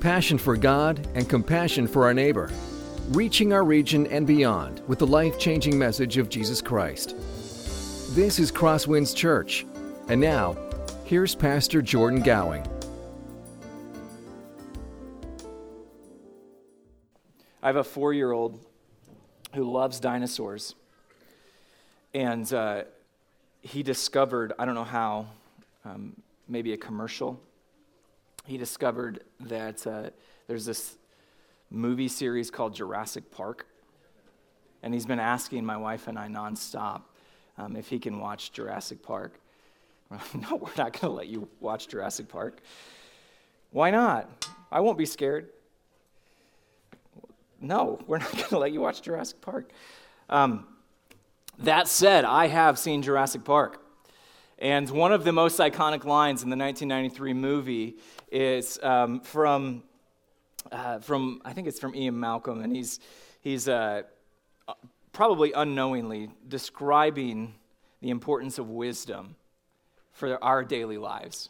passion for God, and compassion for our neighbor, reaching our region and beyond with the life changing message of Jesus Christ. This is Crosswinds Church. And now, here's Pastor Jordan Gowing. I have a four year old who loves dinosaurs. And uh, he discovered, I don't know how, um, maybe a commercial. He discovered that uh, there's this movie series called Jurassic Park. And he's been asking my wife and I nonstop um, if he can watch Jurassic Park. no, we're not going to let you watch Jurassic Park. Why not? I won't be scared. No, we're not going to let you watch Jurassic Park. Um, that said, I have seen Jurassic Park. And one of the most iconic lines in the 1993 movie is um, from, uh, from, I think it's from Ian Malcolm, and he's, he's uh, probably unknowingly describing the importance of wisdom for our daily lives.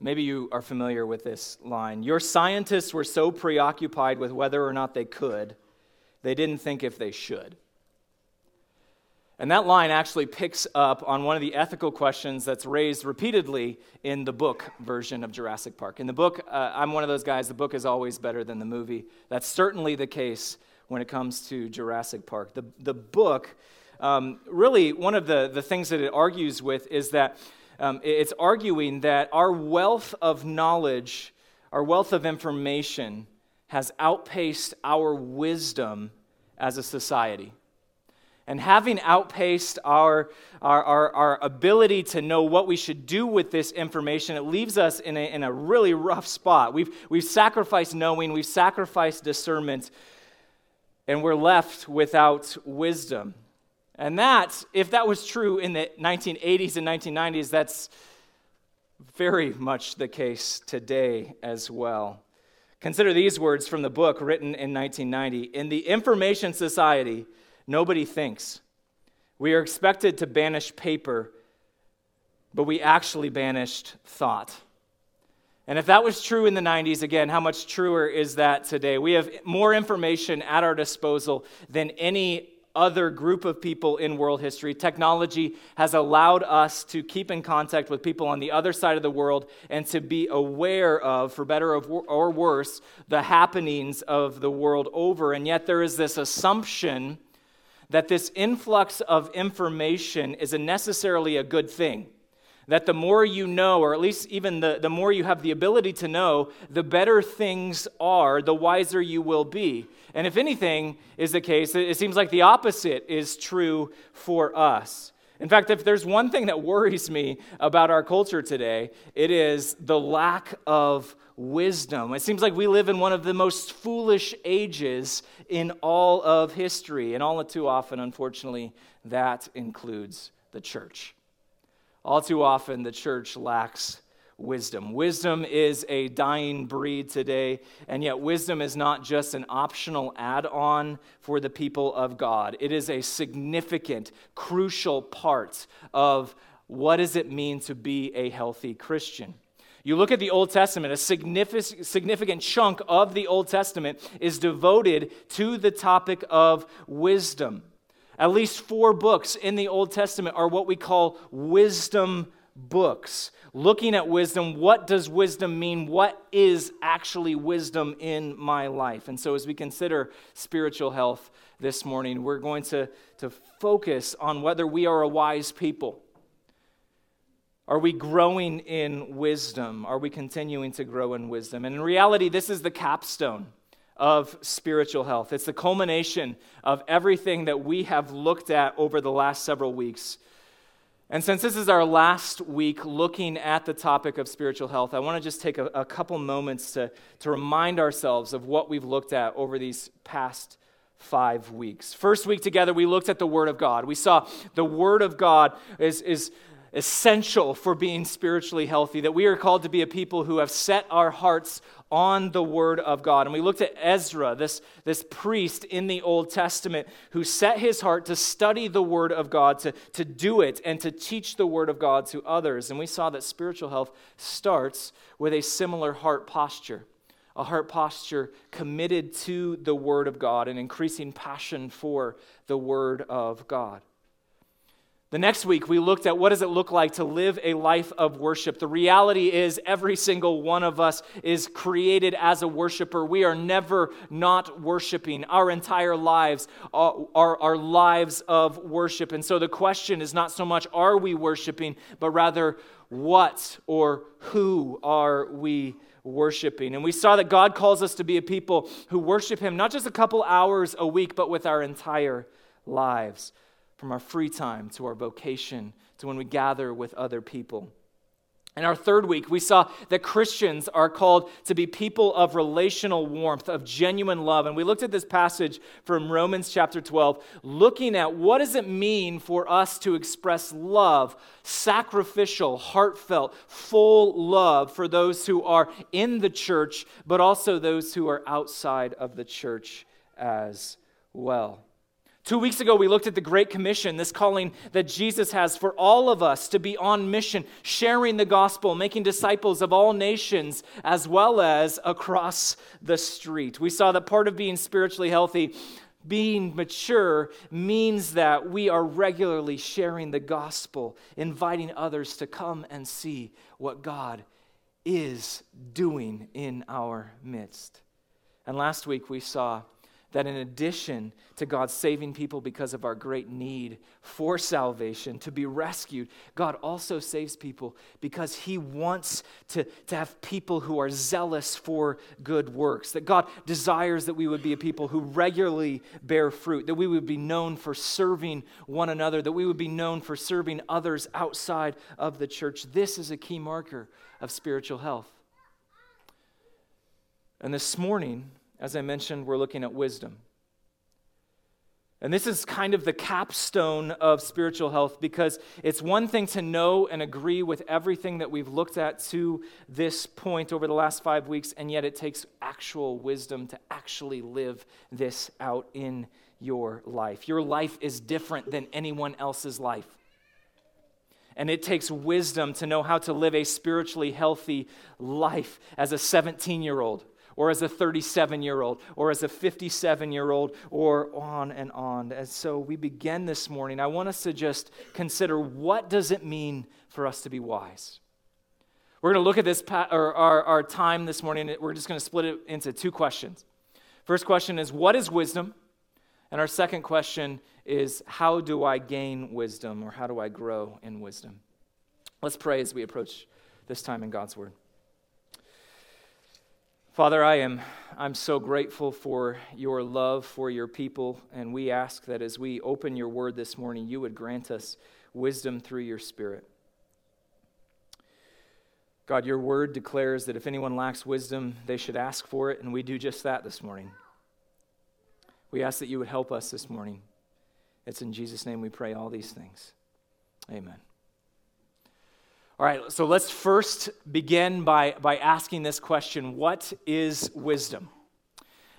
Maybe you are familiar with this line. Your scientists were so preoccupied with whether or not they could, they didn't think if they should. And that line actually picks up on one of the ethical questions that's raised repeatedly in the book version of Jurassic Park. In the book, uh, I'm one of those guys, the book is always better than the movie. That's certainly the case when it comes to Jurassic Park. The, the book, um, really, one of the, the things that it argues with is that um, it's arguing that our wealth of knowledge, our wealth of information, has outpaced our wisdom as a society. And having outpaced our, our, our, our, ability to know what we should do with this information, it leaves us in a, in a really rough spot. We've, we've sacrificed knowing, we've sacrificed discernment, and we're left without wisdom. And that, if that was true in the 1980s and 1990s, that's very much the case today as well. Consider these words from the book written in 1990 In the information society, Nobody thinks. We are expected to banish paper, but we actually banished thought. And if that was true in the 90s, again, how much truer is that today? We have more information at our disposal than any other group of people in world history. Technology has allowed us to keep in contact with people on the other side of the world and to be aware of, for better or worse, the happenings of the world over. And yet there is this assumption that this influx of information is necessarily a good thing. That the more you know, or at least even the, the more you have the ability to know, the better things are, the wiser you will be. And if anything is the case, it seems like the opposite is true for us. In fact, if there's one thing that worries me about our culture today, it is the lack of wisdom. It seems like we live in one of the most foolish ages in all of history, and all too often, unfortunately, that includes the church. All too often, the church lacks wisdom. Wisdom is a dying breed today, and yet wisdom is not just an optional add on for the people of God. It is a significant, crucial part of what does it mean to be a healthy Christian. You look at the Old Testament, a significant, significant chunk of the Old Testament is devoted to the topic of wisdom. At least four books in the Old Testament are what we call wisdom books. Looking at wisdom, what does wisdom mean? What is actually wisdom in my life? And so, as we consider spiritual health this morning, we're going to, to focus on whether we are a wise people. Are we growing in wisdom? Are we continuing to grow in wisdom? And in reality, this is the capstone of spiritual health. It's the culmination of everything that we have looked at over the last several weeks. And since this is our last week looking at the topic of spiritual health, I want to just take a, a couple moments to, to remind ourselves of what we've looked at over these past five weeks. First week together, we looked at the Word of God. We saw the Word of God is, is essential for being spiritually healthy, that we are called to be a people who have set our hearts on the Word of God. And we looked at Ezra, this, this priest in the Old Testament, who set his heart to study the Word of God, to, to do it, and to teach the Word of God to others. And we saw that spiritual health starts with a similar heart posture a heart posture committed to the Word of God an increasing passion for the Word of God. The next week, we looked at what does it look like to live a life of worship. The reality is, every single one of us is created as a worshiper. We are never not worshiping. Our entire lives are, are, are lives of worship. And so the question is not so much are we worshiping, but rather what or who are we worshiping. And we saw that God calls us to be a people who worship Him not just a couple hours a week, but with our entire lives from our free time to our vocation to when we gather with other people. In our third week, we saw that Christians are called to be people of relational warmth, of genuine love. And we looked at this passage from Romans chapter 12, looking at what does it mean for us to express love, sacrificial, heartfelt, full love for those who are in the church, but also those who are outside of the church as well. Two weeks ago, we looked at the Great Commission, this calling that Jesus has for all of us to be on mission, sharing the gospel, making disciples of all nations, as well as across the street. We saw that part of being spiritually healthy, being mature, means that we are regularly sharing the gospel, inviting others to come and see what God is doing in our midst. And last week, we saw that in addition to God saving people because of our great need for salvation, to be rescued, God also saves people because He wants to, to have people who are zealous for good works. That God desires that we would be a people who regularly bear fruit, that we would be known for serving one another, that we would be known for serving others outside of the church. This is a key marker of spiritual health. And this morning, as I mentioned, we're looking at wisdom. And this is kind of the capstone of spiritual health because it's one thing to know and agree with everything that we've looked at to this point over the last five weeks, and yet it takes actual wisdom to actually live this out in your life. Your life is different than anyone else's life. And it takes wisdom to know how to live a spiritually healthy life as a 17 year old or as a 37 year old, or as a 57 year old, or on and on. And so we begin this morning. I want us to just consider what does it mean for us to be wise? We're going to look at this, or our, our time this morning. We're just going to split it into two questions. First question is, what is wisdom? And our second question is, how do I gain wisdom, or how do I grow in wisdom? Let's pray as we approach this time in God's Word. Father, I am I'm so grateful for your love for your people, and we ask that as we open your word this morning, you would grant us wisdom through your spirit. God, your word declares that if anyone lacks wisdom, they should ask for it, and we do just that this morning. We ask that you would help us this morning. It's in Jesus' name we pray all these things. Amen. All right, so let's first begin by, by asking this question What is wisdom?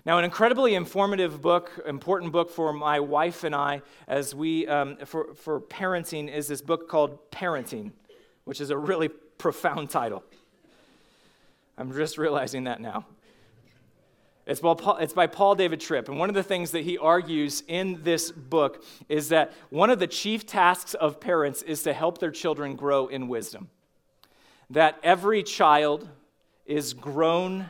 Now, an incredibly informative book, important book for my wife and I as we, um, for, for parenting, is this book called Parenting, which is a really profound title. I'm just realizing that now. It's by, Paul, it's by Paul David Tripp. And one of the things that he argues in this book is that one of the chief tasks of parents is to help their children grow in wisdom. That every child is grown,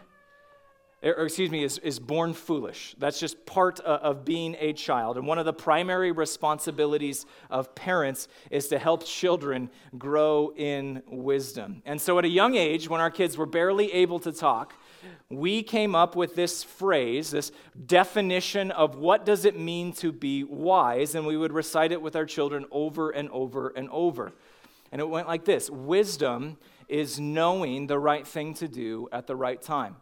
or excuse me, is, is born foolish. That's just part of being a child. And one of the primary responsibilities of parents is to help children grow in wisdom. And so at a young age, when our kids were barely able to talk, we came up with this phrase, this definition of what does it mean to be wise, and we would recite it with our children over and over and over. And it went like this Wisdom is knowing the right thing to do at the right time.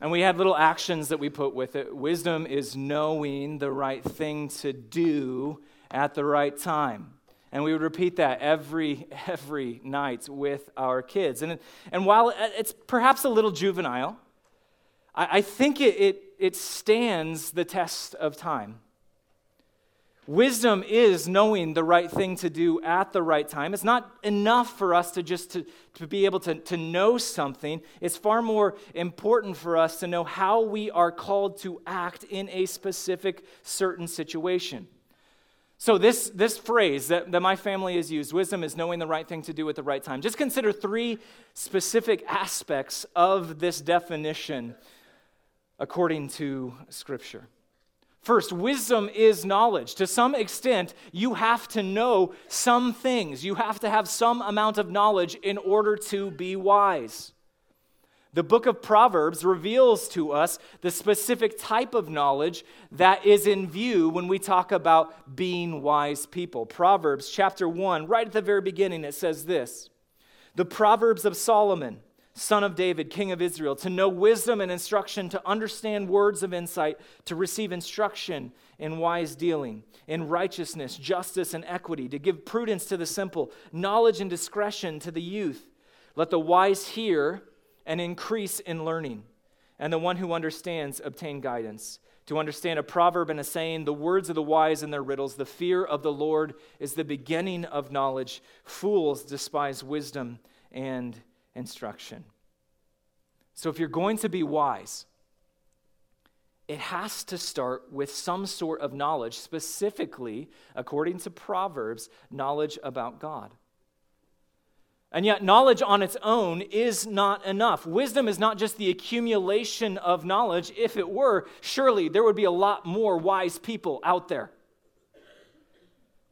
And we had little actions that we put with it. Wisdom is knowing the right thing to do at the right time. And we would repeat that every, every night with our kids. And, and while it's perhaps a little juvenile, I, I think it, it, it stands the test of time. Wisdom is knowing the right thing to do at the right time. It's not enough for us to just to, to be able to, to know something. It's far more important for us to know how we are called to act in a specific certain situation. So, this, this phrase that, that my family has used, wisdom is knowing the right thing to do at the right time. Just consider three specific aspects of this definition according to Scripture. First, wisdom is knowledge. To some extent, you have to know some things. You have to have some amount of knowledge in order to be wise. The book of Proverbs reveals to us the specific type of knowledge that is in view when we talk about being wise people. Proverbs chapter 1, right at the very beginning, it says this The Proverbs of Solomon, son of David, king of Israel, to know wisdom and instruction, to understand words of insight, to receive instruction in wise dealing, in righteousness, justice, and equity, to give prudence to the simple, knowledge and discretion to the youth. Let the wise hear and increase in learning, and the one who understands obtain guidance. To understand a proverb and a saying, the words of the wise and their riddles, the fear of the Lord is the beginning of knowledge. Fools despise wisdom and instruction. So, if you're going to be wise, it has to start with some sort of knowledge, specifically, according to Proverbs, knowledge about God. And yet, knowledge on its own is not enough. Wisdom is not just the accumulation of knowledge. If it were, surely there would be a lot more wise people out there.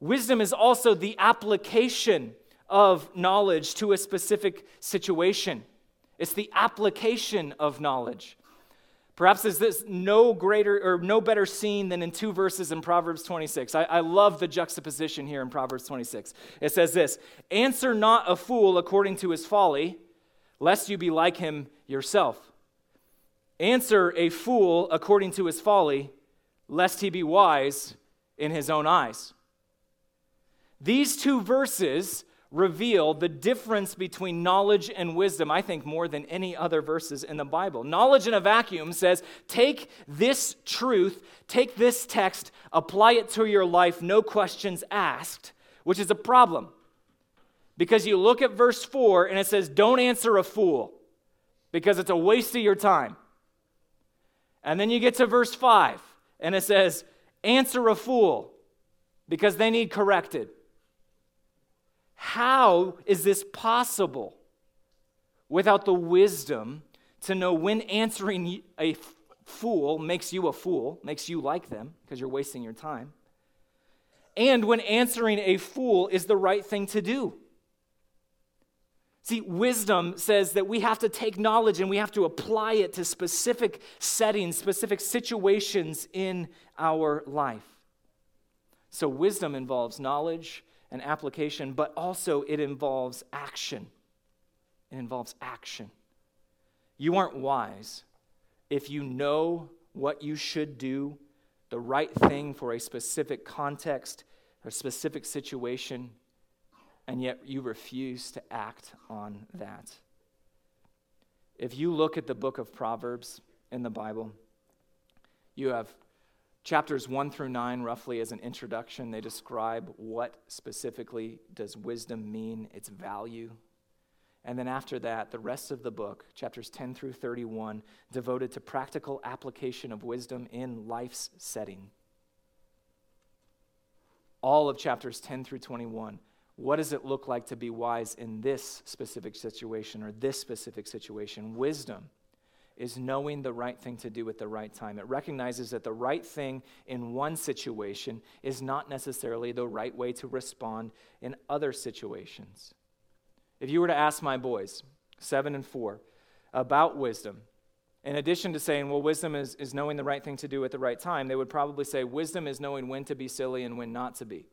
Wisdom is also the application of knowledge to a specific situation, it's the application of knowledge. Perhaps is this no greater or no better seen than in two verses in Proverbs 26. I, I, love the juxtaposition here in Proverbs 26. It says this Answer not a fool according to his folly, lest you be like him yourself. Answer a fool according to his folly, lest he be wise in his own eyes. These two verses reveal the difference between knowledge and wisdom, I think, more than any other verses in the Bible. Knowledge in a vacuum says, take this truth, take this text, apply it to your life, no questions asked, which is a problem. Because you look at verse 4 and it says, don't answer a fool, because it's a waste of your time. And then you get to verse 5 and it says, answer a fool, because they need corrected. How is this possible without the wisdom to know when answering a fool makes you a fool, makes you like them because you're wasting your time, and when answering a fool is the right thing to do? See, wisdom says that we have to take knowledge and we have to apply it to specific settings, specific situations in our life. So, wisdom involves knowledge and application, but also it involves action. It involves action. You aren't wise if you know what you should do, the right thing for a specific context or specific situation, and yet you refuse to act on that. If you look at the book of Proverbs in the Bible, you have Chapters 1 through 9, roughly as an introduction, they describe what specifically does wisdom mean, its value. And then after that, the rest of the book, chapters 10 through 31, devoted to practical application of wisdom in life's setting. All of chapters 10 through 21. What does it look like to be wise in this specific situation or this specific situation? Wisdom is knowing the right thing to do at the right time. It recognizes that the right thing in one situation is not necessarily the right way to respond in other situations. If you were to ask my boys, seven and four, about wisdom, in addition to saying, well, wisdom is, is knowing the right thing to do at the right time, they would probably say, wisdom is knowing when to be silly and when not to be.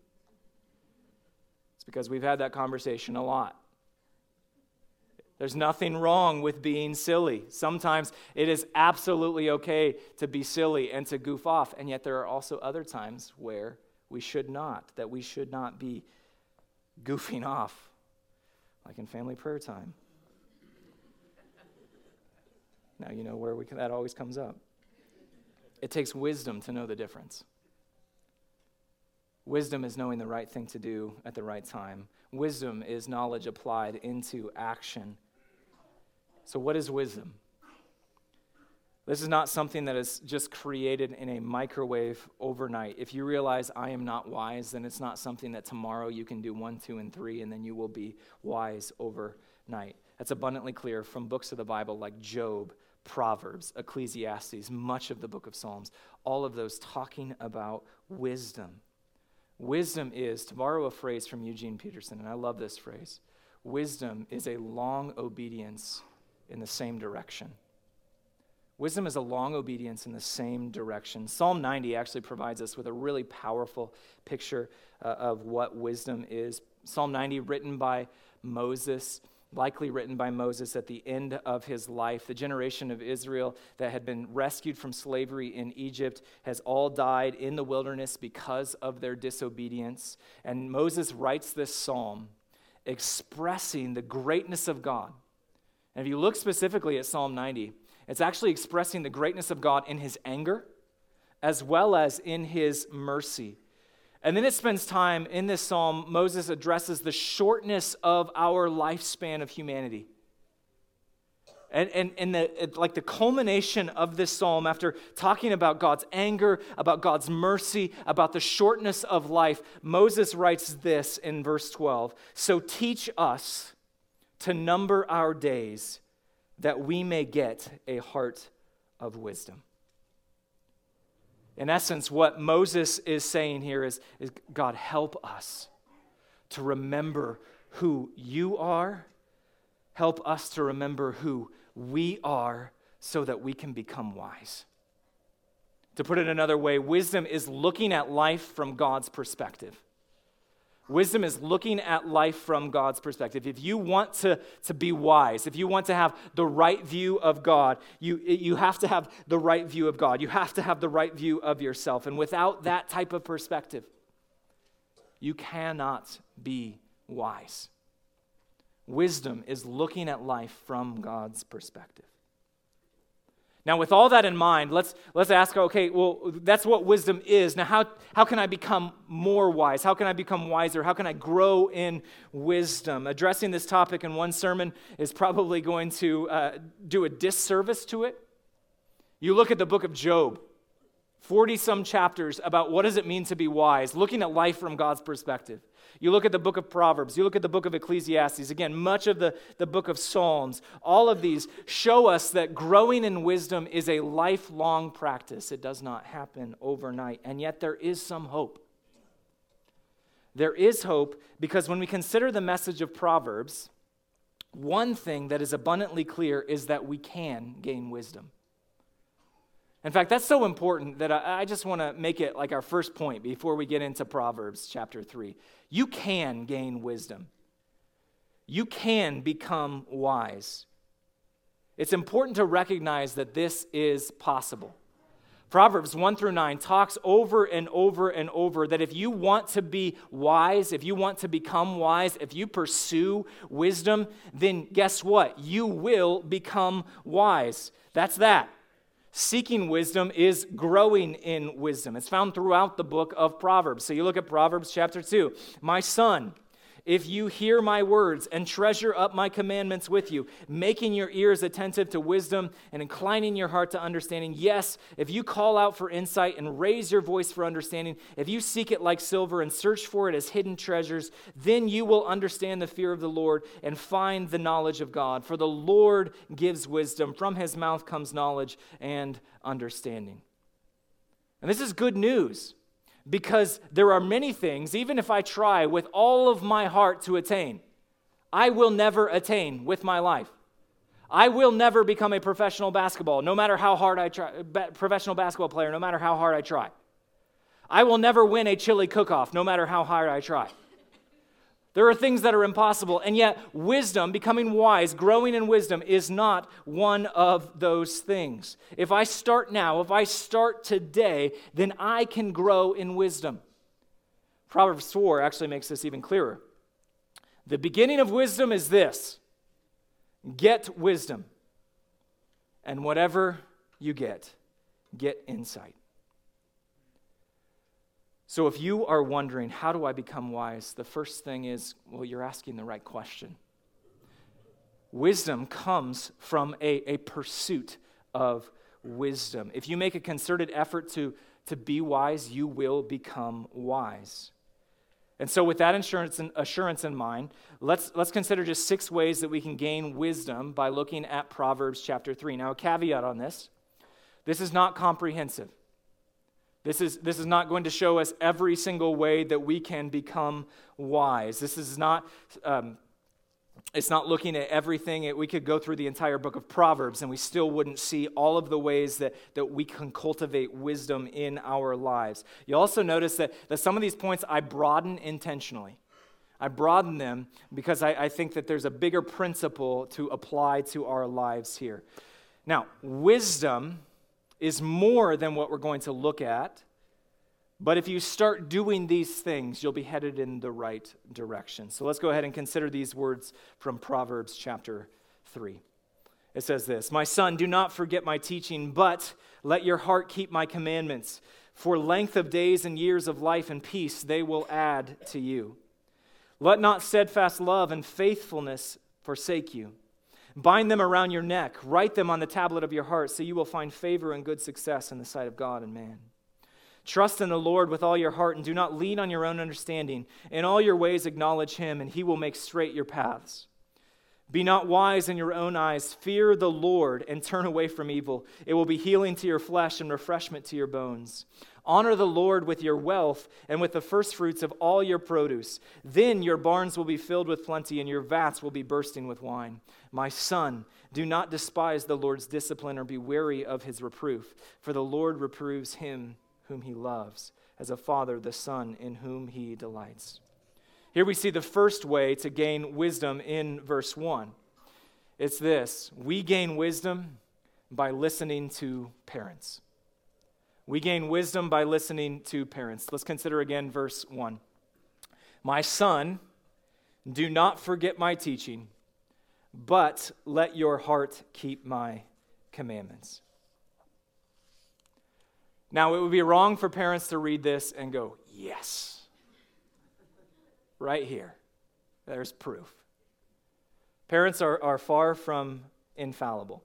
It's because we've had that conversation a lot. There's nothing wrong with being silly. Sometimes it is absolutely okay to be silly and to goof off, and yet there are also other times where we should not, that we should not be goofing off, like in family prayer time. Now you know where we, that always comes up. It takes wisdom to know the difference. Wisdom is knowing the right thing to do at the right time. Wisdom is knowledge applied into action. So, what is wisdom? This is not something that is just created in a microwave overnight. If you realize I am not wise, then it's not something that tomorrow you can do one, two, and three, and then you will be wise overnight. That's abundantly clear from books of the Bible like Job, Proverbs, Ecclesiastes, much of the book of Psalms, all of those talking about wisdom. Wisdom is, to borrow a phrase from Eugene Peterson, and I love this phrase wisdom is a long obedience in the same direction. Wisdom is a long obedience in the same direction. Psalm 90 actually provides us with a really powerful picture uh, of what wisdom is. Psalm 90, written by Moses, likely written by Moses at the end of his life. The generation of Israel that had been rescued from slavery in Egypt has all died in the wilderness because of their disobedience. And Moses writes this psalm expressing the greatness of God. And if you look specifically at Psalm 90, it's actually expressing the greatness of God in his anger as well as in his mercy. And then it spends time in this psalm, Moses addresses the shortness of our lifespan of humanity. And, and, and the, like the culmination of this psalm, after talking about God's anger, about God's mercy, about the shortness of life, Moses writes this in verse 12 So teach us to number our days that we may get a heart of wisdom. In essence, what Moses is saying here is, is God, help us to remember who you are. Help us to remember who we are so that we can become wise. To put it another way, wisdom is looking at life from God's perspective. Wisdom is looking at life from God's perspective. If you want to, to be wise, if you want to have the right view of God, you, you have to have the right view of God. You have to have the right view of yourself. And without that type of perspective, you cannot be wise. Wisdom is looking at life from God's perspective. Now, with all that in mind, let's, let's ask okay, well, that's what wisdom is. Now, how, how can I become more wise? How can I become wiser? How can I grow in wisdom? Addressing this topic in one sermon is probably going to uh, do a disservice to it. You look at the book of Job, 40 some chapters about what does it mean to be wise, looking at life from God's perspective. You look at the book of Proverbs, you look at the book of Ecclesiastes, again, much of the, the book of Psalms, all of these show us that growing in wisdom is a lifelong practice. It does not happen overnight, and yet there is some hope. There is hope because when we consider the message of Proverbs, one thing that is abundantly clear is that we can gain wisdom. In fact, that's so important that I, I just want to make it like our first point before we get into Proverbs chapter 3. You can gain wisdom, you can become wise. It's important to recognize that this is possible. Proverbs 1 through 9 talks over and over and over that if you want to be wise, if you want to become wise, if you pursue wisdom, then guess what? You will become wise. That's that. Seeking wisdom is growing in wisdom. It's found throughout the book of Proverbs. So you look at Proverbs chapter 2. My son, if you hear my words and treasure up my commandments with you, making your ears attentive to wisdom and inclining your heart to understanding. Yes, if you call out for insight and raise your voice for understanding, if you seek it like silver and search for it as hidden treasures, then you will understand the fear of the Lord and find the knowledge of God. For the Lord gives wisdom, from his mouth comes knowledge and understanding. And this is good news because there are many things, even if I try with all of my heart to attain, I will never attain with my life. I will never become a professional basketball, no matter how hard I try, professional basketball player, no matter how hard I try. I will never win a chili cook off, no matter how hard I try. There are things that are impossible, and yet wisdom, becoming wise, growing in wisdom, is not one of those things. If I start now, if I start today, then I can grow in wisdom. Proverbs 4 actually makes this even clearer. The beginning of wisdom is this get wisdom, and whatever you get, get insight. So, if you are wondering, how do I become wise? The first thing is, well, you're asking the right question. Wisdom comes from a, a pursuit of wisdom. If you make a concerted effort to, to be wise, you will become wise. And so, with that assurance, assurance in mind, let's, let's consider just six ways that we can gain wisdom by looking at Proverbs chapter 3. Now, a caveat on this this is not comprehensive. This is, this is not going to show us every single way that we can become wise. This is not, um, it's not looking at everything. We could go through the entire book of Proverbs and we still wouldn't see all of the ways that, that we can cultivate wisdom in our lives. You also notice that, that some of these points I broaden intentionally. I broaden them because I, I think that there's a bigger principle to apply to our lives here. Now, wisdom is more than what we're going to look at. But if you start doing these things, you'll be headed in the right direction. So let's go ahead and consider these words from Proverbs chapter 3. It says this My son, do not forget my teaching, but let your heart keep my commandments. For length of days and years of life and peace they will add to you. Let not steadfast love and faithfulness forsake you. Bind them around your neck, write them on the tablet of your heart, so you will find favor and good success in the sight of God and man. Trust in the Lord with all your heart and do not lean on your own understanding. In all your ways, acknowledge him, and he will make straight your paths. Be not wise in your own eyes. Fear the Lord and turn away from evil. It will be healing to your flesh and refreshment to your bones. Honor the Lord with your wealth and with the firstfruits of all your produce. Then your barns will be filled with plenty, and your vats will be bursting with wine. My son, do not despise the Lord's discipline or be weary of his reproof, for the Lord reproves him whom he loves, as a father the son in whom he delights. Here we see the first way to gain wisdom in verse 1. It's this we gain wisdom by listening to parents. We gain wisdom by listening to parents. Let's consider again verse 1. My son, do not forget my teaching, but let your heart keep my commandments. Now, it would be wrong for parents to read this and go, Yes. Right here. There's proof. Parents are, are far from infallible.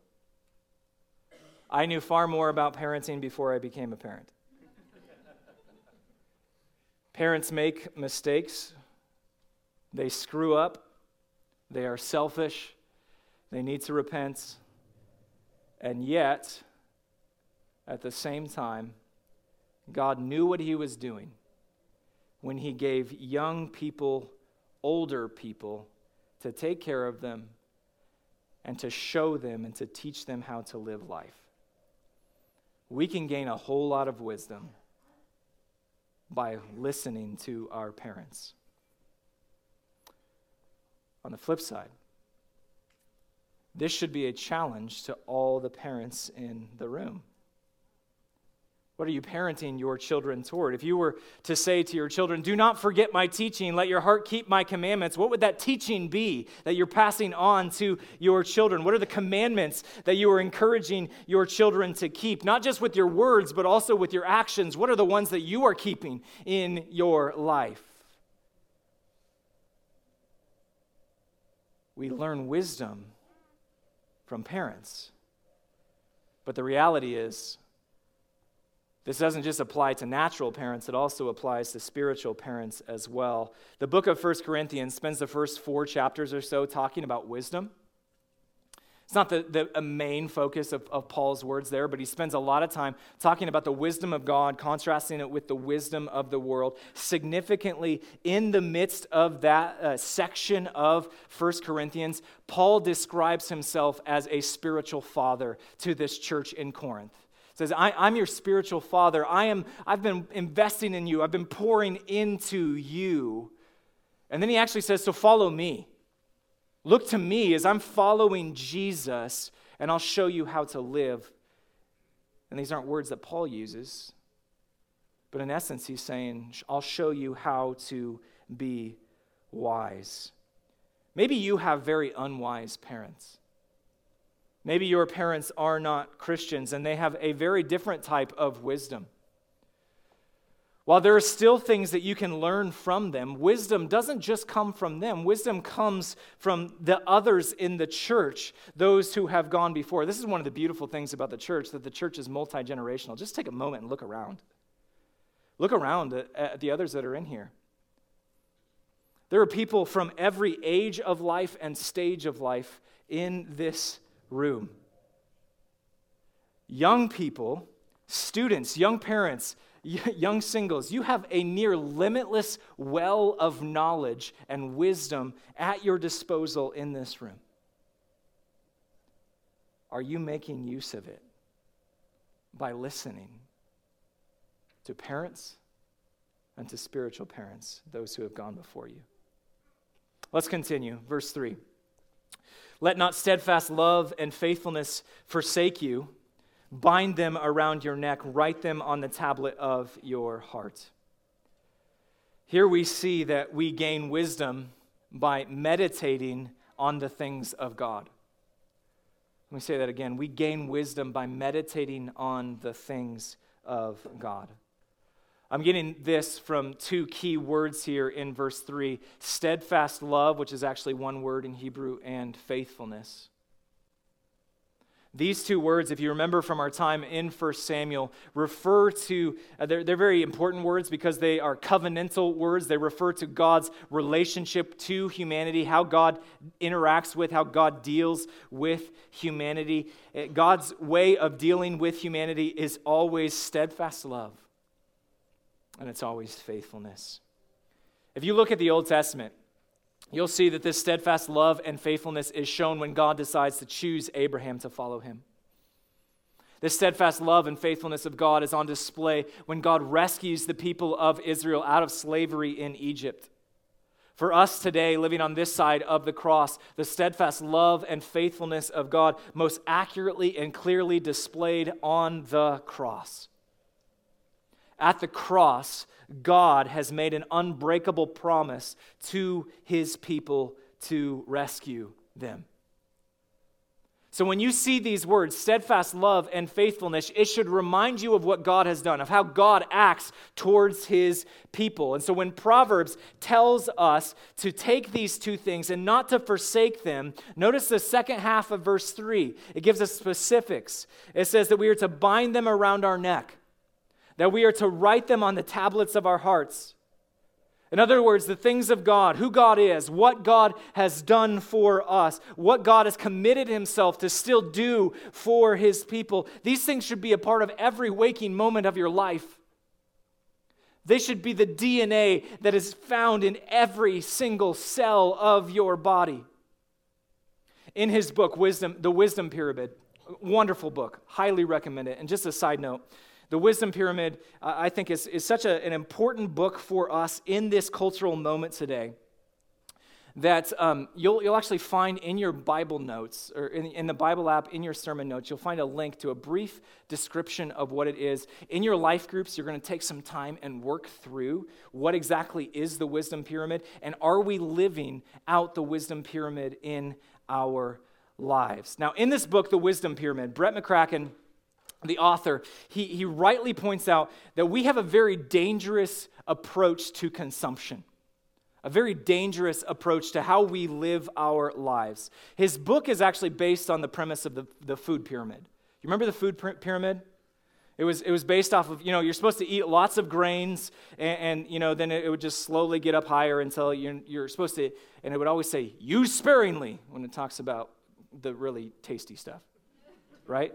I knew far more about parenting before I became a parent. Parents make mistakes, they screw up, they are selfish, they need to repent, and yet, at the same time, God knew what He was doing when He gave young people, older people, to take care of them and to show them and to teach them how to live life we can gain a whole lot of wisdom by listening to our parents. On the flip side, this should be a challenge to all the parents in the room. What are you parenting your children toward? If you were to say to your children, Do not forget my teaching, let your heart keep my commandments, what would that teaching be that you're passing on to your children? What are the commandments that you are encouraging your children to keep? Not just with your words, but also with your actions. What are the ones that you are keeping in your life? We learn wisdom from parents. But the reality is, this doesn't just apply to natural parents, it also applies to spiritual parents as well. The book of 1 Corinthians spends the first four chapters or so talking about wisdom. It's not the, the main focus of, of Paul's words there, but he spends a lot of time talking about the wisdom of God, contrasting it with the wisdom of the world. Significantly, in the midst of that uh, section of 1 Corinthians, Paul describes himself as a spiritual father to this church in Corinth says, I, am your spiritual father. I am, I've been investing in you. I've been pouring into you. And then he actually says, So follow me. Look to me as I'm following Jesus, and I'll show you how to live. And these aren't words that Paul uses, but in essence, he's saying, I'll show you how to be wise. Maybe you have very unwise parents. Maybe your parents are not Christians and they have a very different type of wisdom. While there are still things that you can learn from them, wisdom doesn't just come from them. Wisdom comes from the others in the church, those who have gone before. This is one of the beautiful things about the church, that the church is multi generational. Just take a moment and look around. Look around at, the others that are in here. There are people from every age of life and stage of life in this room. Young people, students, young parents, young singles, you have a near limitless well of knowledge and wisdom at your disposal in this room. Are you making use of it by listening to parents and to spiritual parents, those who have gone before you? Let's continue. Verse 3. Let not steadfast love and faithfulness forsake you bind them around your neck, write them on the tablet of your heart. Here we see that we gain wisdom by meditating on the things of God. Let me say that again. We gain wisdom by meditating on the things of God. I'm getting this from two key words here in verse 3 steadfast love, which is actually one word in Hebrew, and faithfulness. These two words, if you remember from our time in 1 Samuel, refer to, uh, they're, they're very important words because they are covenantal words. They refer to God's relationship to humanity, how God interacts with, how God deals with humanity. Uh, God's way of dealing with humanity is always steadfast love, and it's always faithfulness. If you look at the Old Testament, You'll see that this steadfast love and faithfulness is shown when God decides to choose Abraham to follow him. This steadfast love and faithfulness of God is on display when God rescues the people of Israel out of slavery in Egypt. For us today, living on this side of the cross, the steadfast love and faithfulness of God most accurately and clearly displayed on the cross. At the cross, God has made an unbreakable promise to his people to rescue them. So, when you see these words, steadfast love and faithfulness, it should remind you of what God has done, of how God acts towards his people. And so, when Proverbs tells us to take these two things and not to forsake them, notice the second half of verse 3. It gives us specifics. It says that we are to bind them around our neck that we are to write them on the tablets of our hearts. In other words, the things of God, who God is, what God has done for us, what God has committed himself to still do for his people, these things should be a part of every waking moment of your life. They should be the DNA that is found in every single cell of your body. In his book, Wisdom, The Wisdom Pyramid, wonderful book, highly recommend it. And just a side note, the Wisdom Pyramid, I think, is, is such a, an important book for us in this cultural moment today that um, you'll, you'll actually find in your Bible notes or in, in, the Bible app, in your sermon notes, you'll find a link to a brief description of what it is. In your life groups, you're going to take some time and work through what exactly is the wisdom pyramid and are we living out the wisdom pyramid in our lives. Now, in this book, The Wisdom Pyramid, Brett McCracken the author, he, he rightly points out that we have a very dangerous approach to consumption, a very dangerous approach to how we live our lives. His book is actually based on the premise of the, the food pyramid. You remember the food pyramid? It was, it was based off of, you know, you're supposed to eat lots of grains, and, and you know, then it, it, would just slowly get up higher until you're, you're supposed to, and it would always say, use sparingly when it talks about the really tasty stuff, right?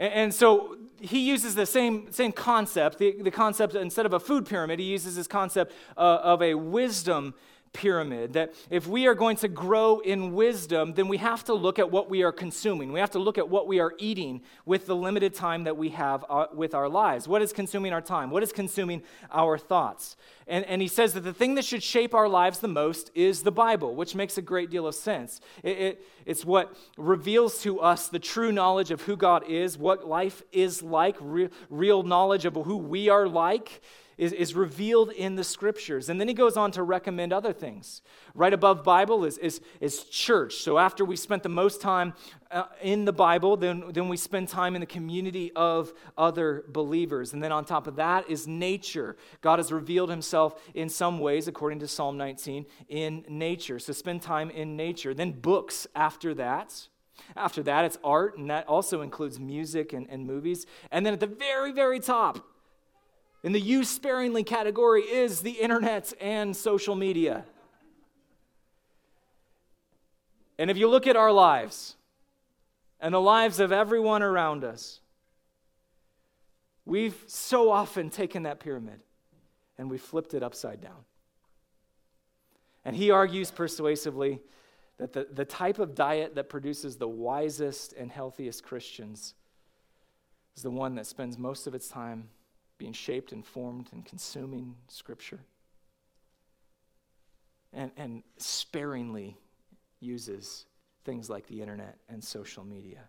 And, so he uses the same, same concept, the, the concept, instead of a food pyramid, he uses this concept uh, of a wisdom pyramid that if we are going to grow in wisdom, then we have to look at what we are consuming. We have to look at what we are eating with the limited time that we have uh, with our lives. What is consuming our time? What is consuming our thoughts? And, and he says that the thing that should shape our lives the most is the Bible, which makes a great deal of sense. It, it, it's what reveals to us the true knowledge of who God is, what life is like, re- real knowledge of who we are like. Is, is revealed in the scriptures. And then he goes on to recommend other things. Right above Bible is, is, is church. So after we spent the most time uh, in the Bible, then, then we spend time in the community of other believers. And then on top of that is nature. God has revealed himself in some ways, according to Psalm 19, in nature. So spend time in nature. Then books after that. After that, it's art, and that also includes music and, and movies. And then at the very, very top, in the use sparingly category, is the internet and social media. And if you look at our lives and the lives of everyone around us, we've so often taken that pyramid and we flipped it upside down. And he argues persuasively that the, the type of diet that produces the wisest and healthiest Christians is the one that spends most of its time being shaped and formed and consuming Scripture and, and sparingly uses things like the internet and social media.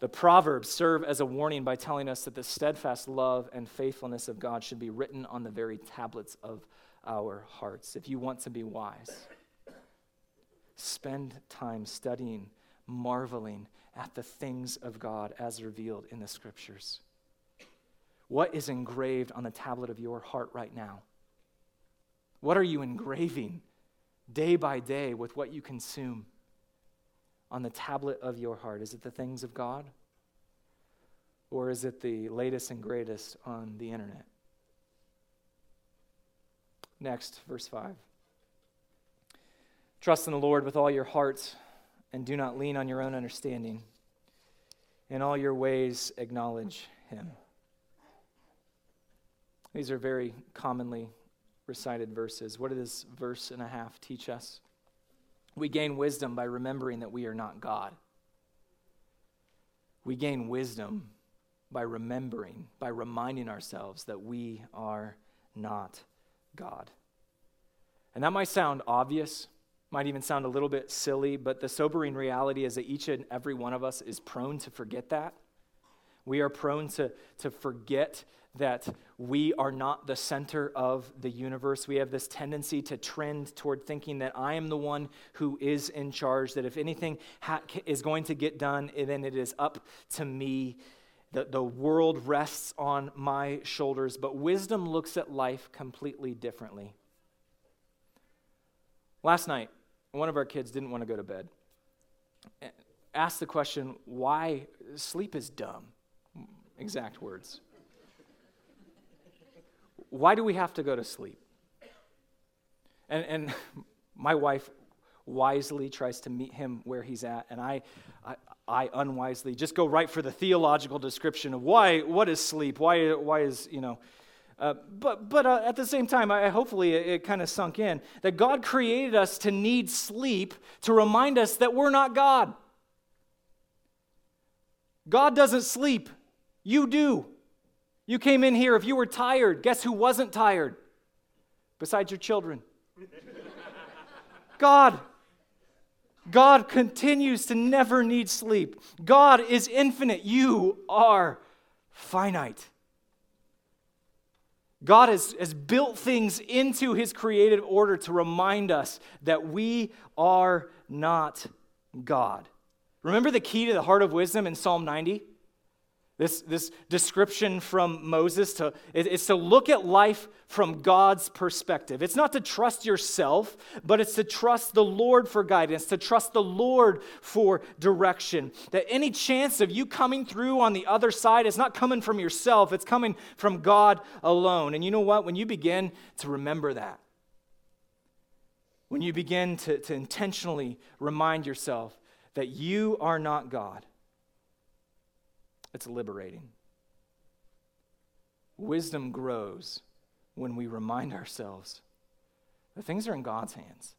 The Proverbs serve as a warning by telling us that the steadfast love and faithfulness of God should be written on the very tablets of our hearts. If you want to be wise, Spend time studying, marveling at the things of God as revealed in the scriptures. What is engraved on the tablet of your heart right now? What are you engraving day by day with what you consume on the tablet of your heart? Is it the things of God? Or is it the latest and greatest on the internet? Next, verse 5. Trust in the Lord with all your heart and do not lean on your own understanding. In all your ways, acknowledge him. These are very commonly recited verses. What does this verse and a half teach us? We gain wisdom by remembering that we are not God. We gain wisdom by remembering, by reminding ourselves that we are not God. And that might sound obvious, might even sound a little bit silly, but the sobering reality is that each and every one of us is prone to forget that. We are prone to, to forget that we are not the center of the universe. We have this tendency to trend toward thinking that I am the one who is in charge, that if anything ha- is going to get done, eh, then it is up to me. The, the world rests on my shoulders. But wisdom looks at life completely differently. Last night, one of our kids didn't want to go to bed. Asked the question, why sleep is dumb? Exact words. Why do we have to go to sleep? And, and my wife wisely tries to meet him where he's at, and I, I, I, unwisely just go right for the theological description of why, what is sleep? Why, why is, you know, uh, but but uh, at the same time, I, hopefully it, it kind of sunk in that God created us to need sleep to remind us that we're not God. God doesn't sleep, you do. You came in here, if you were tired, guess who wasn't tired? Besides your children. God. God continues to never need sleep. God is infinite. You are finite. God has, has built things into his creative order to remind us that we are not God. Remember the key to the heart of wisdom in Psalm 90? This, this description from Moses to, it's to look at life from God's perspective. It's not to trust yourself, but it's to trust the Lord for guidance, to trust the Lord for direction. That any chance of you coming through on the other side is not coming from yourself, it's coming from God alone. And you know what? When you begin to remember that, when you begin to, to intentionally remind yourself that you are not God, it's liberating. Wisdom grows when we remind ourselves that things are in God's hands,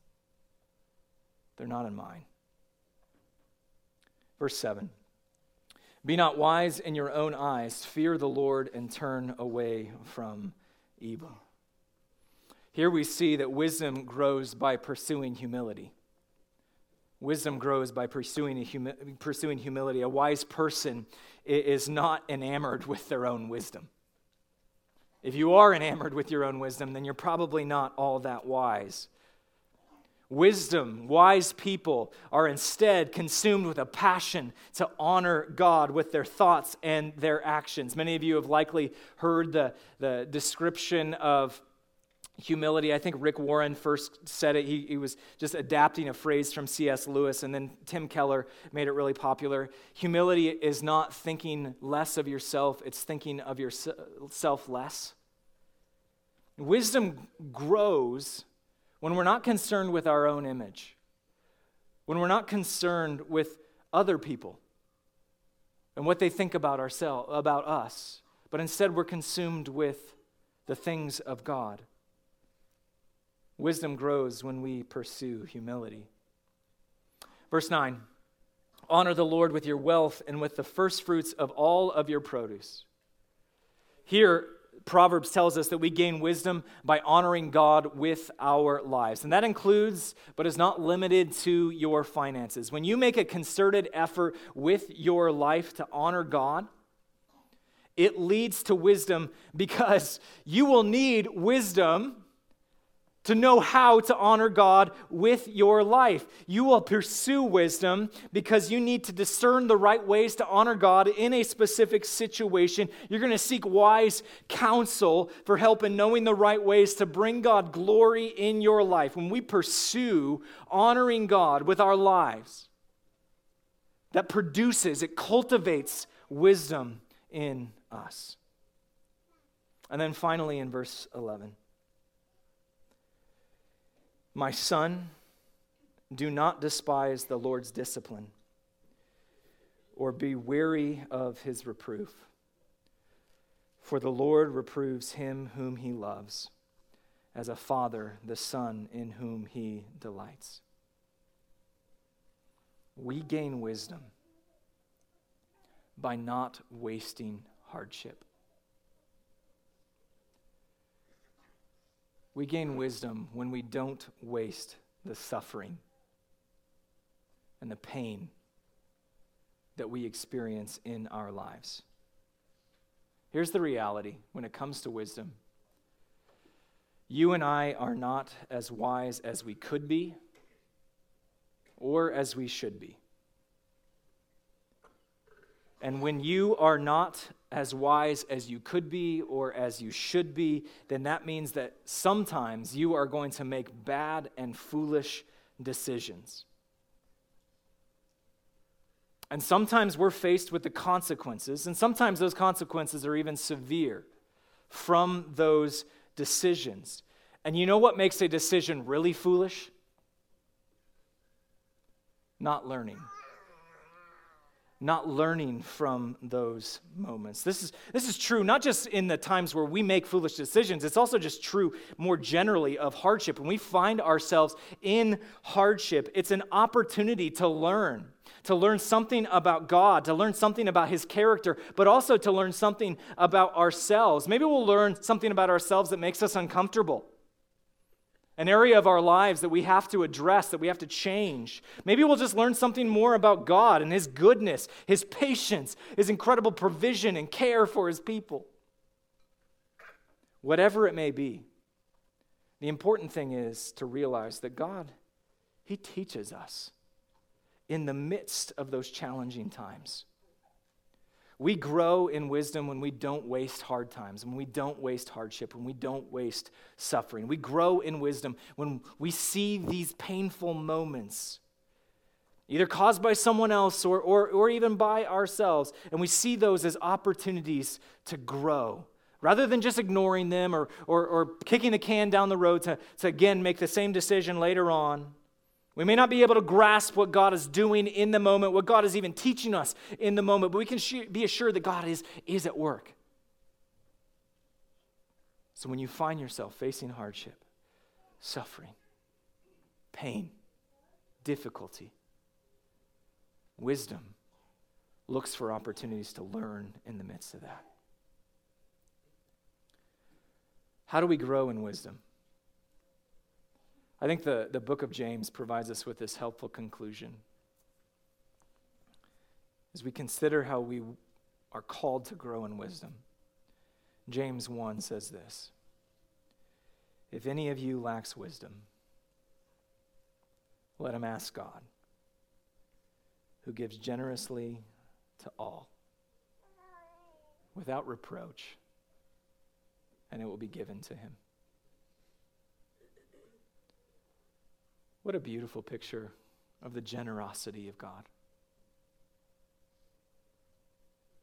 they're not in mine. Verse 7 Be not wise in your own eyes, fear the Lord, and turn away from evil. Here we see that wisdom grows by pursuing humility. Wisdom grows by pursuing, humi- pursuing humility. A wise person is not enamored with their own wisdom. If you are enamored with your own wisdom, then you're probably not all that wise. Wisdom, wise people are instead consumed with a passion to honor God with their thoughts and their actions. Many of you have likely heard the, the description of humility. I think Rick Warren first said it. He, he, was just adapting a phrase from C.S. Lewis, and then Tim Keller made it really popular. Humility is not thinking less of yourself, it's thinking of yourself less. Wisdom grows when we're not concerned with our own image, when we're not concerned with other people and what they think about ourselves, about us, but instead we're consumed with the things of God. Wisdom grows when we pursue humility. Verse 9 Honor the Lord with your wealth and with the firstfruits of all of your produce. Here, Proverbs tells us that we gain wisdom by honoring God with our lives. And that includes, but is not limited to, your finances. When you make a concerted effort with your life to honor God, it leads to wisdom because you will need wisdom to know how to honor God with your life. You will pursue wisdom because you need to discern the right ways to honor God in a specific situation. You're going to seek wise counsel for help in knowing the right ways to bring God glory in your life. When we pursue honoring God with our lives, that produces, it cultivates wisdom in us. And then finally, in verse 11. My son, do not despise the Lord's discipline or be weary of his reproof. For the Lord reproves him whom he loves, as a father the son in whom he delights. We gain wisdom by not wasting hardship. We gain wisdom when we don't waste the suffering and the pain that we experience in our lives. Here's the reality when it comes to wisdom you and I are not as wise as we could be or as we should be. And when you are not as wise as you could be or as you should be, then that means that sometimes you are going to make bad and foolish decisions. And sometimes we're faced with the consequences, and sometimes those consequences are even severe from those decisions. And you know what makes a decision really foolish? Not learning not learning from those moments. This is, this is true not just in the times where we make foolish decisions, it's also just true more generally of hardship. When we find ourselves in hardship, it's an opportunity to learn. To learn something about God, to learn something about His character, but also to learn something about ourselves. Maybe we'll learn something about ourselves that makes us uncomfortable an area of our lives that we have to address, that we have to change. Maybe we'll just learn something more about God and His goodness, His patience, His incredible provision and care for His people. Whatever it may be, the important thing is to realize that God, He teaches us in the midst of those challenging times. We grow in wisdom when we don't waste hard times, when we don't waste hardship, when we don't waste suffering. We grow in wisdom when we see these painful moments, either caused by someone else or, or, or even by ourselves, and we see those as opportunities to grow. Rather than just ignoring them or, or, or kicking the can down the road to, to again make the same decision later on, we may not be able to grasp what God is doing in the moment, what God is even teaching us in the moment, but we can be assured that God is, is at work. So when you find yourself facing hardship, suffering, pain, difficulty, wisdom looks for opportunities to learn in the midst of that. How do we grow in wisdom? I think the, the book of James provides us with this helpful conclusion. As we consider how we are called to grow in wisdom, James 1 says this If any of you lacks wisdom, let him ask God, who gives generously to all, without reproach, and it will be given to him. What a beautiful picture of the generosity of God.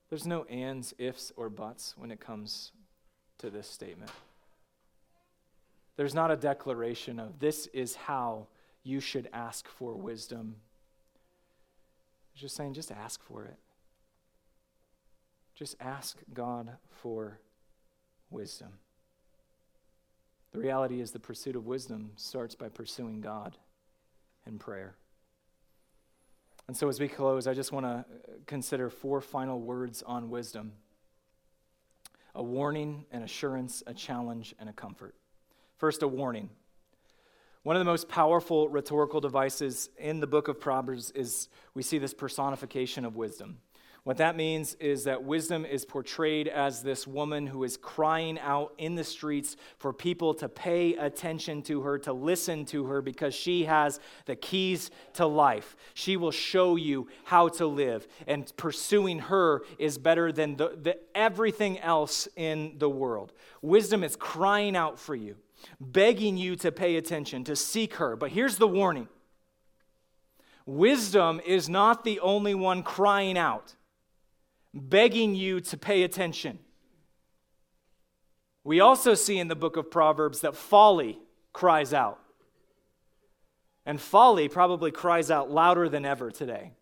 There's no ands, ifs, or buts when it comes to this statement. There's not a declaration of this is how you should ask for wisdom. It's just saying, just ask for it. Just ask God for wisdom. The reality is, the pursuit of wisdom starts by pursuing God in prayer. And so, as we close, I just want to consider four final words on wisdom a warning, an assurance, a challenge, and a comfort. First, a warning. One of the most powerful rhetorical devices in the book of Proverbs is we see this personification of wisdom. What that means is that wisdom is portrayed as this woman who is crying out in the streets for people to pay attention to her, to listen to her, because she has the keys to life. She will show you how to live, and pursuing her is better than the, the, everything else in the world. Wisdom is crying out for you, begging you to pay attention, to seek her. But here's the warning wisdom is not the only one crying out begging you to pay attention. We also see in the book of Proverbs that folly cries out. And folly probably cries out louder than ever today.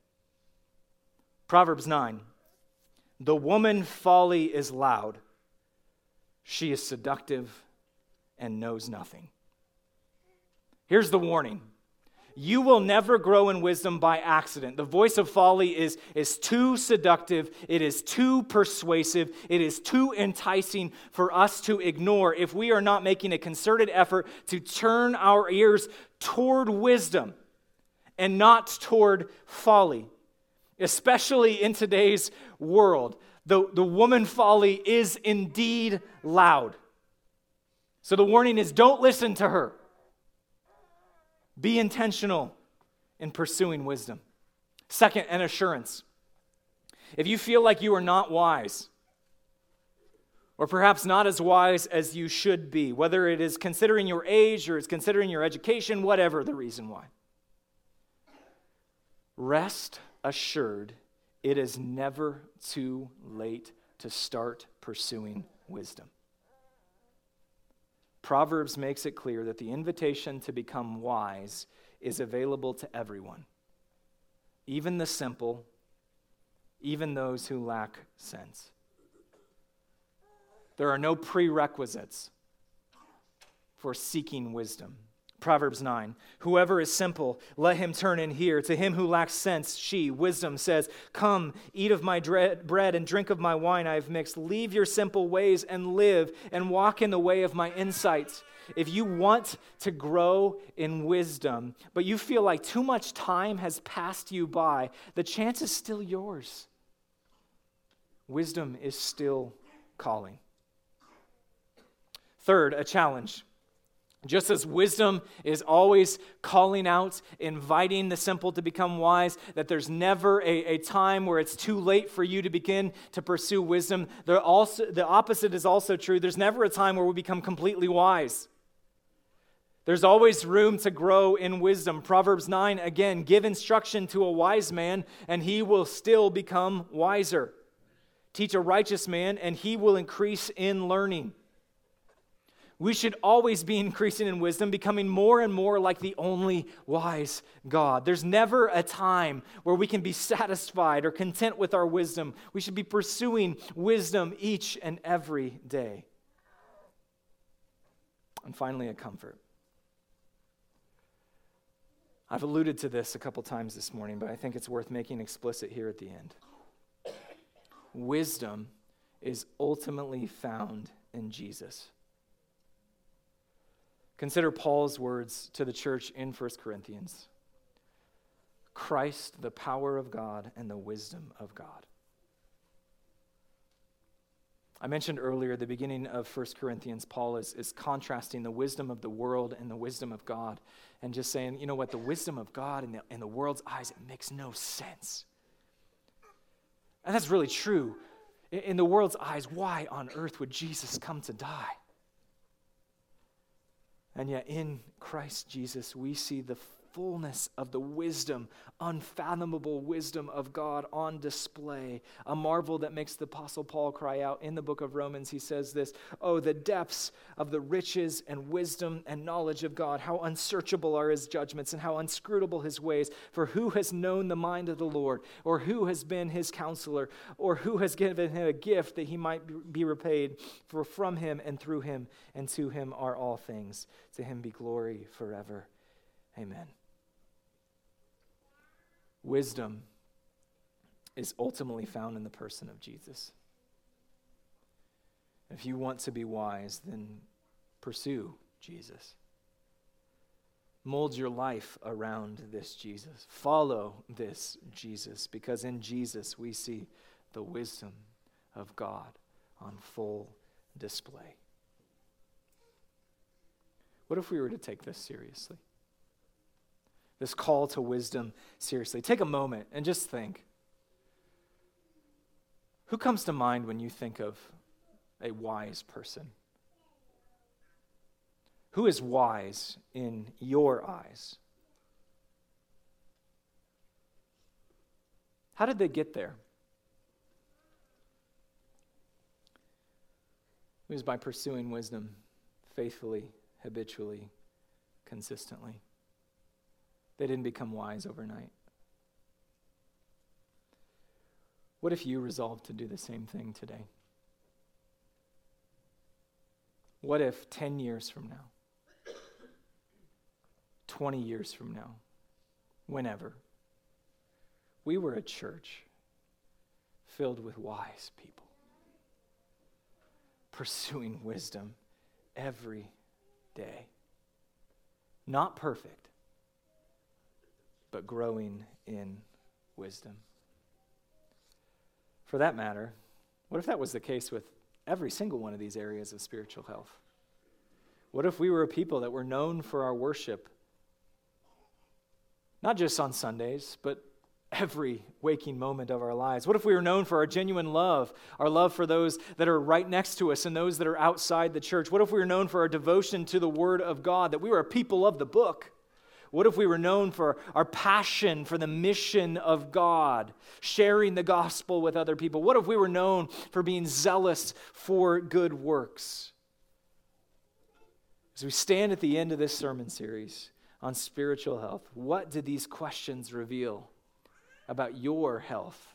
Proverbs 9 The woman folly is loud, she is seductive and knows nothing. Here's the warning you will never grow in wisdom by accident. The voice of folly is, is too seductive, it is too persuasive, it is too enticing for us to ignore if we are not making a concerted effort to turn our ears toward wisdom and not toward folly, especially in today's world. The, the woman folly is indeed loud. So the warning is don't listen to her. Be intentional in pursuing wisdom. Second, an assurance. If you feel like you are not wise, or perhaps not as wise as you should be, whether it is considering your age or it's considering your education, whatever the reason why, rest assured it is never too late to start pursuing wisdom. Proverbs makes it clear that the invitation to become wise is available to everyone, even the simple, even those who lack sense. There are no prerequisites for seeking wisdom. Proverbs 9 Whoever is simple, let him turn in here. To him who lacks sense, she, wisdom, says, Come, eat of my bread and drink of my wine I have mixed. Leave your simple ways and live and walk in the way of my insights. If you want to grow in wisdom, but you feel like too much time has passed you by, the chance is still yours. Wisdom is still calling. Third, a challenge. Just as wisdom is always calling out, inviting the simple to become wise, that there's never a, a time where it's too late for you to begin to pursue wisdom, also, the opposite is also true. There's never a time where we become completely wise. There's always room to grow in wisdom. Proverbs 9, again, give instruction to a wise man, and he will still become wiser. Teach a righteous man, and he will increase in learning we should always be increasing in wisdom, becoming more and more like the only wise God. There's never a time where we can be satisfied or content with our wisdom. We should be pursuing wisdom each and every day. And finally, a comfort. I've alluded to this a couple times this morning, but I think it's worth making explicit here at the end. Wisdom is ultimately found in Jesus. Consider Paul's words to the church in 1 Corinthians Christ, the power of God and the wisdom of God. I mentioned earlier, the beginning of 1 Corinthians, Paul is, is contrasting the wisdom of the world and the wisdom of God, and just saying, you know what, the wisdom of God in the, in the world's eyes, it makes no sense. And that's really true. In, in the world's eyes, why on earth would Jesus come to die? And yet, in Christ Jesus, we see the fullness of the wisdom, unfathomable wisdom of God on display. A marvel that makes the Apostle Paul cry out in the book of Romans. He says this Oh, the depths of the riches and wisdom and knowledge of God. How unsearchable are his judgments and how inscrutable his ways. For who has known the mind of the Lord, or who has been his counselor, or who has given him a gift that he might be repaid? For from him and through him and to him are all things. To him be glory forever. Amen. Wisdom is ultimately found in the person of Jesus. If you want to be wise, then pursue Jesus. Mold your life around this Jesus. Follow this Jesus, because in Jesus we see the wisdom of God on full display. What if we were to take this seriously? This call to wisdom seriously. Take a moment and just think. Who comes to mind when you think of a wise person? Who is wise in your eyes? How did they get there? It was by pursuing wisdom faithfully, habitually, consistently. They didn't become wise overnight. What if you resolved to do the same thing today? What if 10 years from now, 20 years from now, whenever, we were a church filled with wise people, pursuing wisdom every day? Not perfect, but growing in wisdom. For that matter, what if that was the case with every single one of these areas of spiritual health? What if we were a people that were known for our worship, not just on Sundays, but every waking moment of our lives? What if we were known for our genuine love, our love for those that are right next to us and those that are outside the church? What if we were known for our devotion to the Word of God, that we were a people of the book? What if we were known for our passion for the mission of God, sharing the gospel with other people? What if we were known for being zealous for good works? As we stand at the end of this sermon series on spiritual health, what did these questions reveal about your health,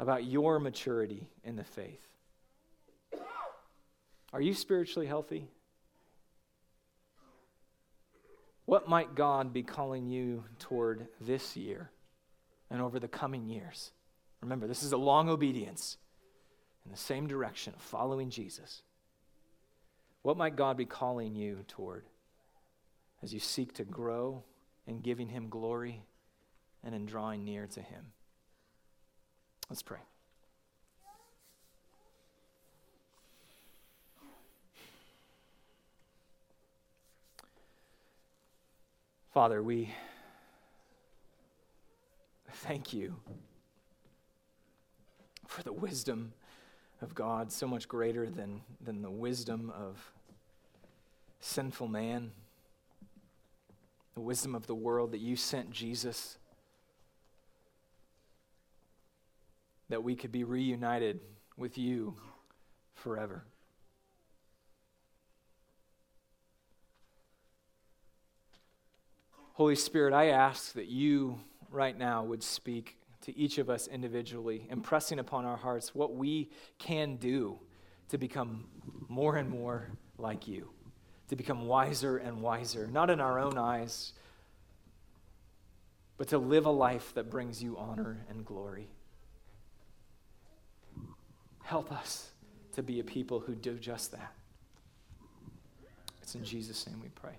about your maturity in the faith? Are you spiritually healthy? What might God be calling you toward this year and over the coming years? Remember, this is a long obedience in the same direction of following Jesus. What might God be calling you toward as you seek to grow in giving Him glory and in drawing near to Him? Let's pray. Father, we thank you for the wisdom of God, so much greater than, than the wisdom of sinful man, the wisdom of the world, that you sent Jesus, that we could be reunited with you forever. Holy Spirit, I ask that you right now would speak to each of us individually, impressing upon our hearts what we can do to become more and more like you, to become wiser and wiser, not in our own eyes, but to live a life that brings you honor and glory. Help us to be a people who do just that. It's in Jesus' name we pray.